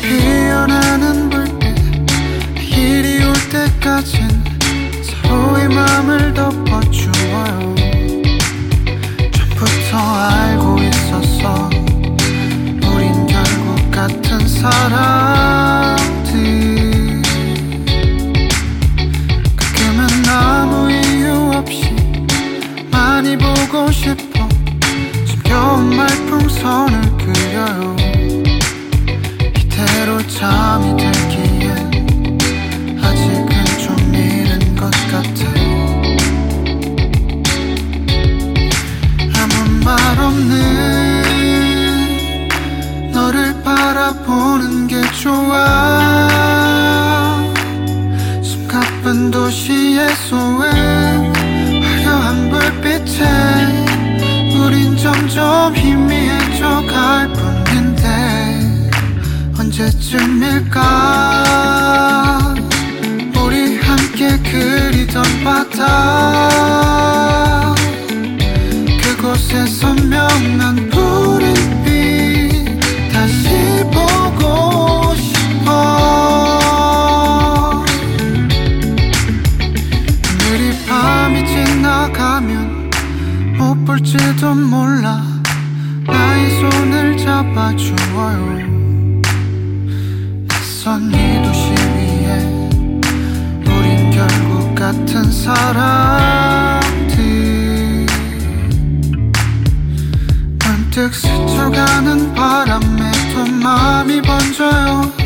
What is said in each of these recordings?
도 God. 마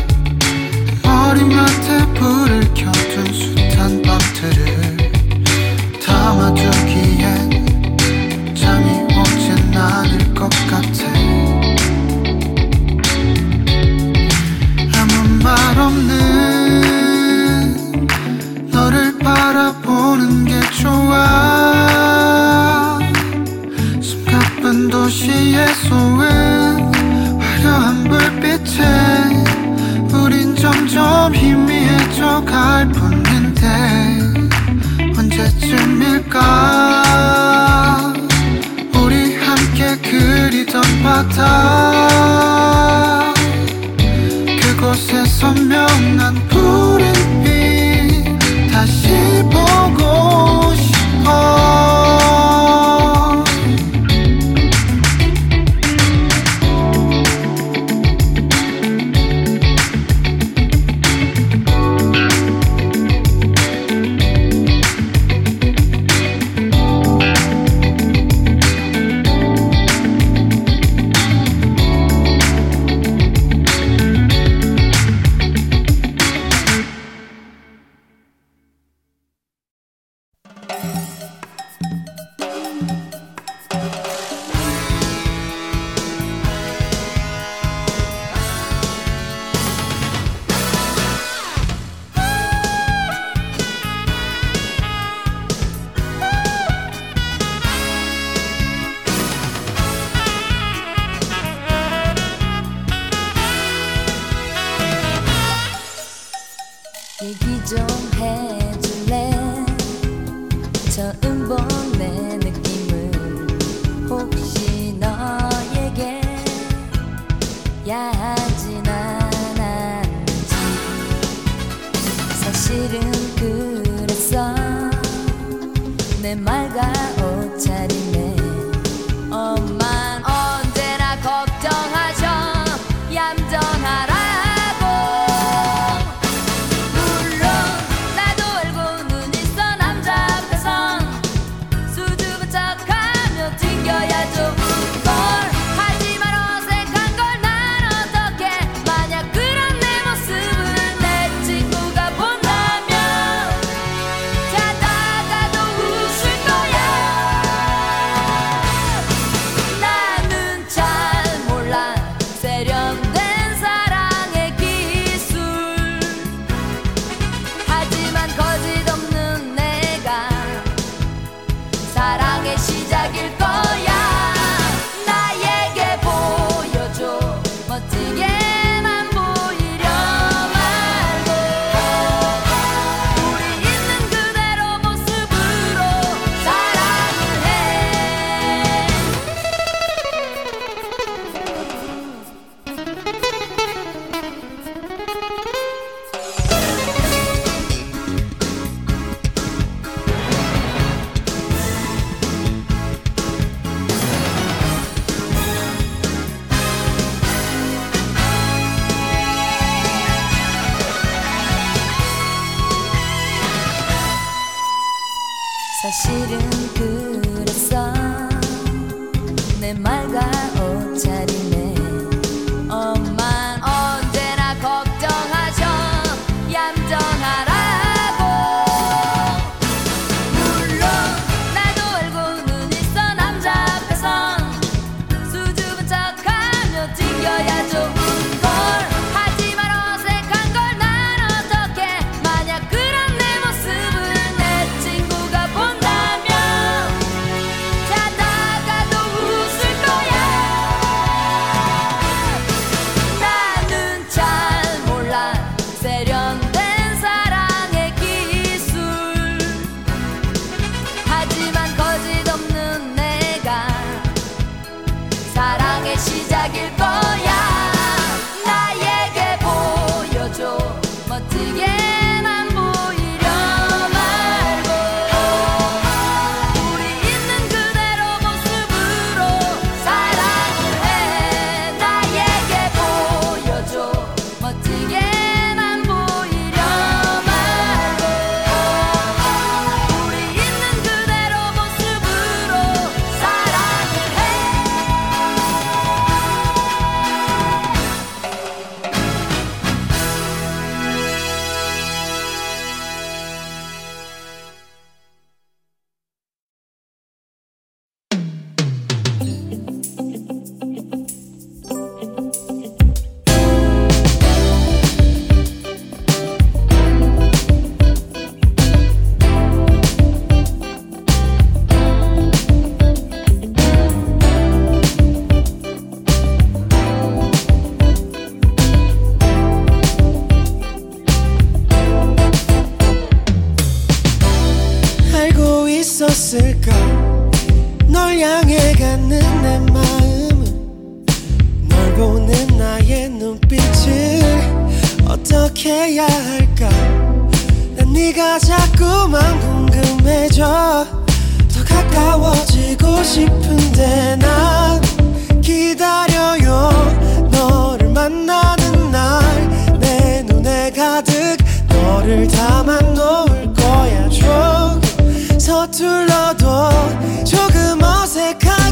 second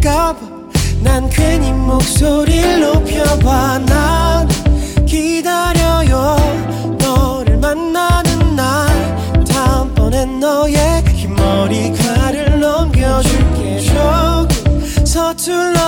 될까봐. 난 괜히 목소리를 높여봐. 난 기다려요. 너를 만나는 날. 다음번엔 너의 흰 머리카락을 넘겨줄게. 조금 서툴러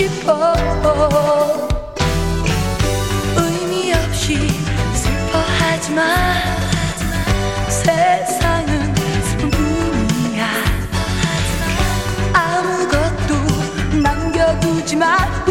싶어. 의미 없이 슬퍼하지 마. 세상은 슬픔뿐이야. 아무것도 남겨두지 마.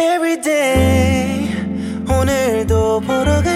Every day 오늘도 보러 가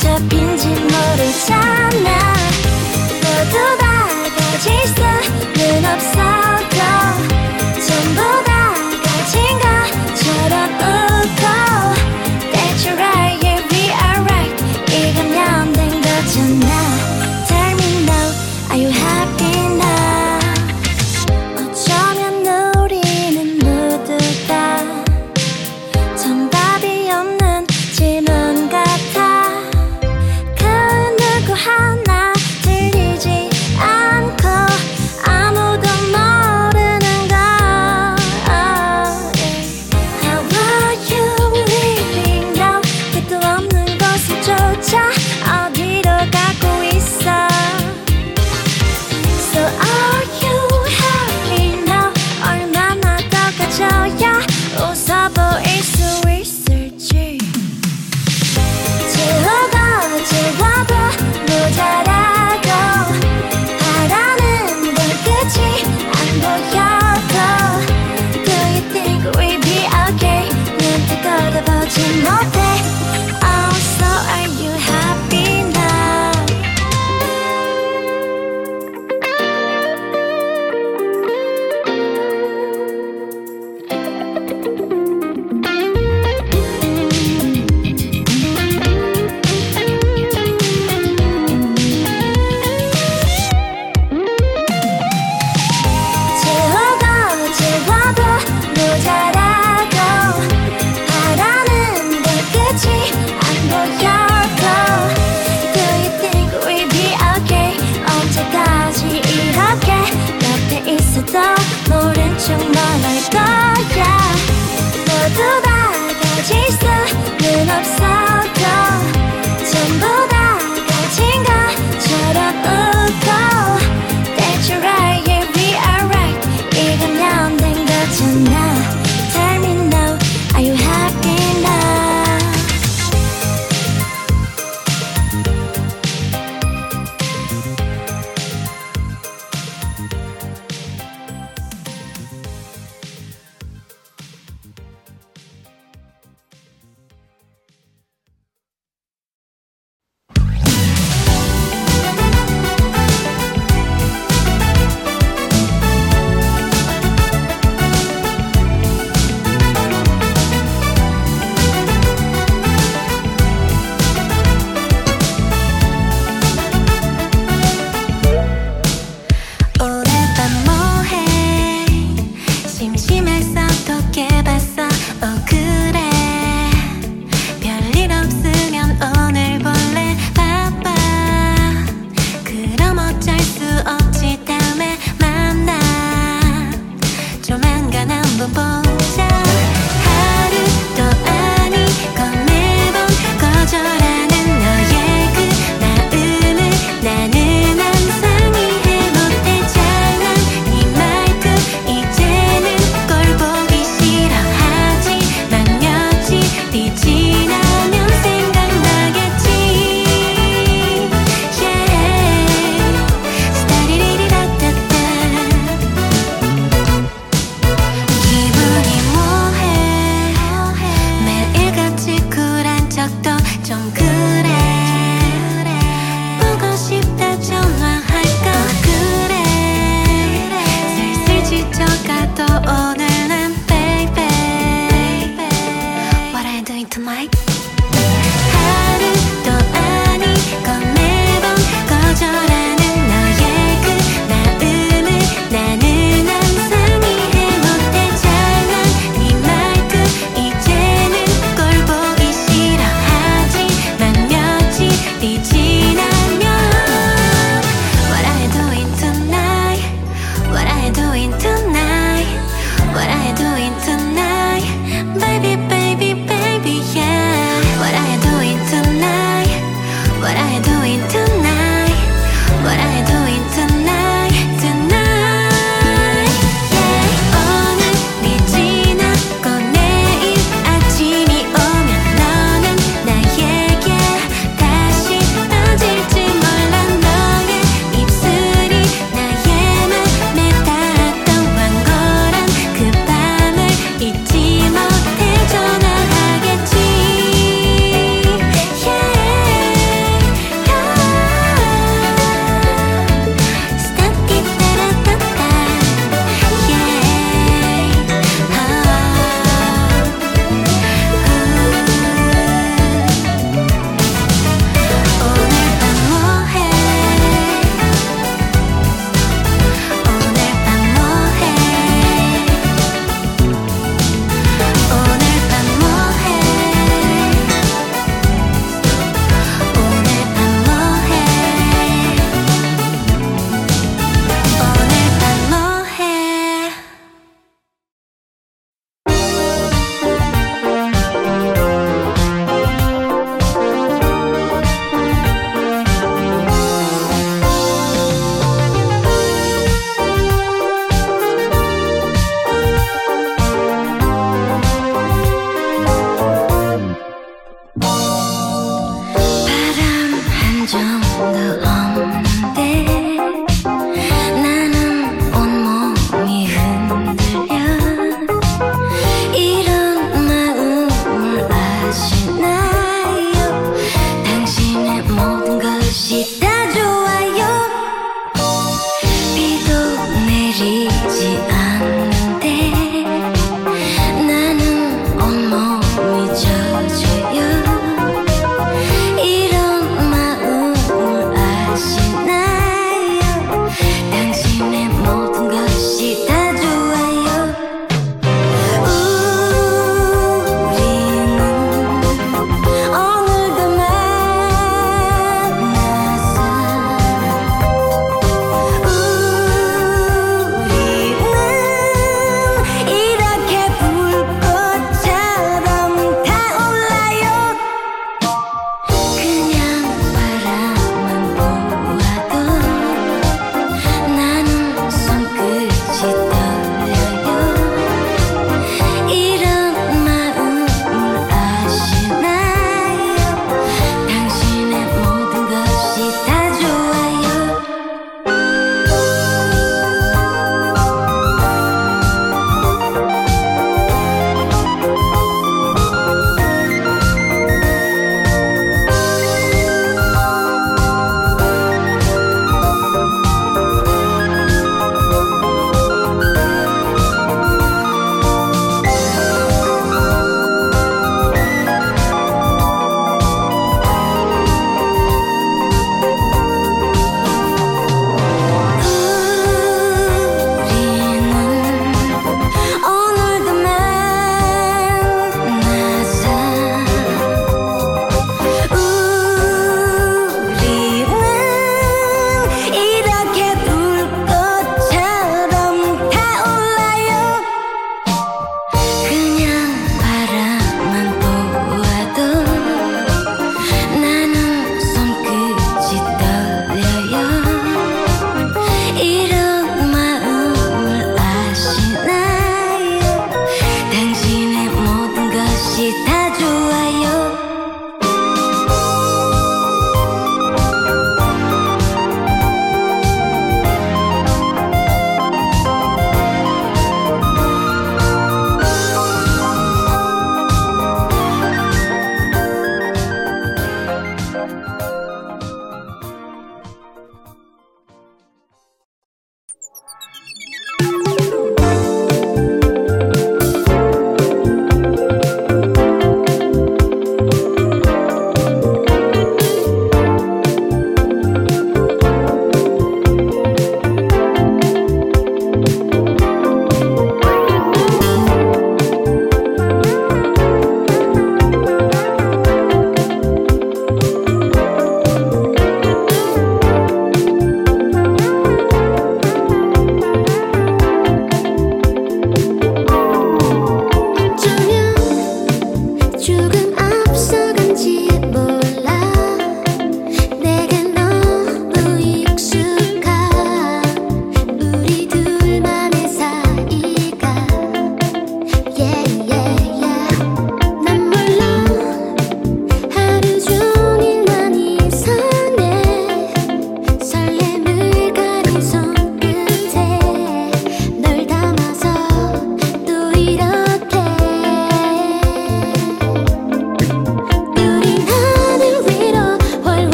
잡힌지 모르잖아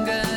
그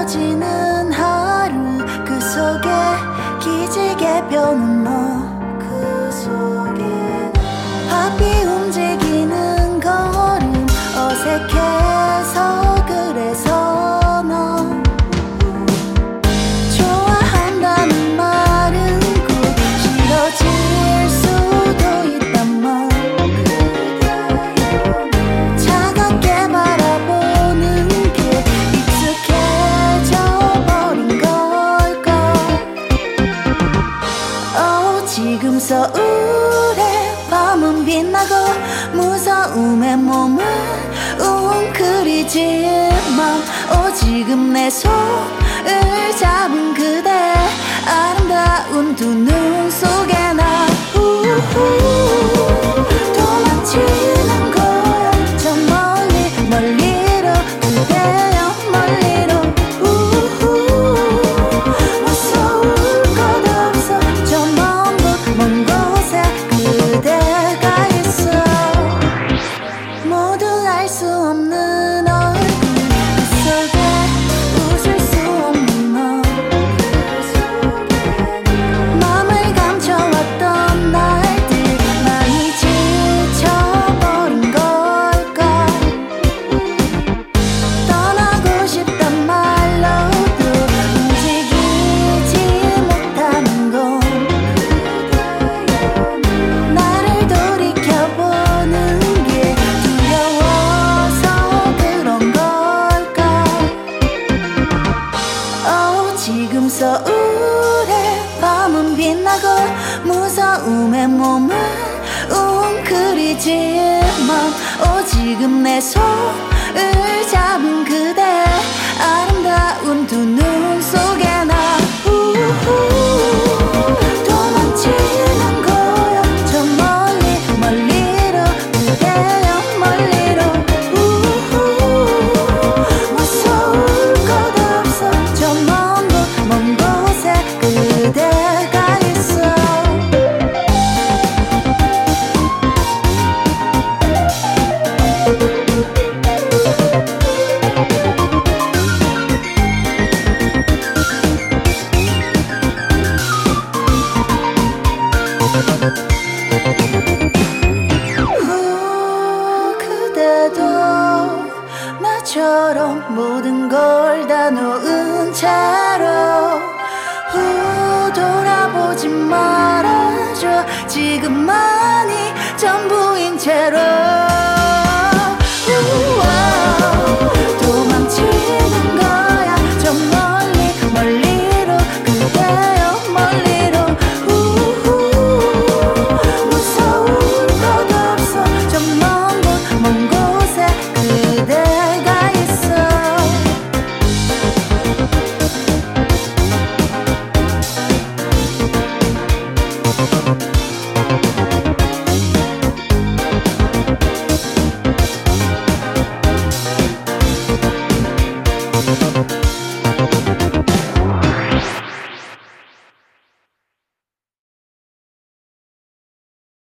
펼쳐지는 하루 그 속에 기지개 펴는 지금 내 손을 잡은 그대 아름다운 두 눈.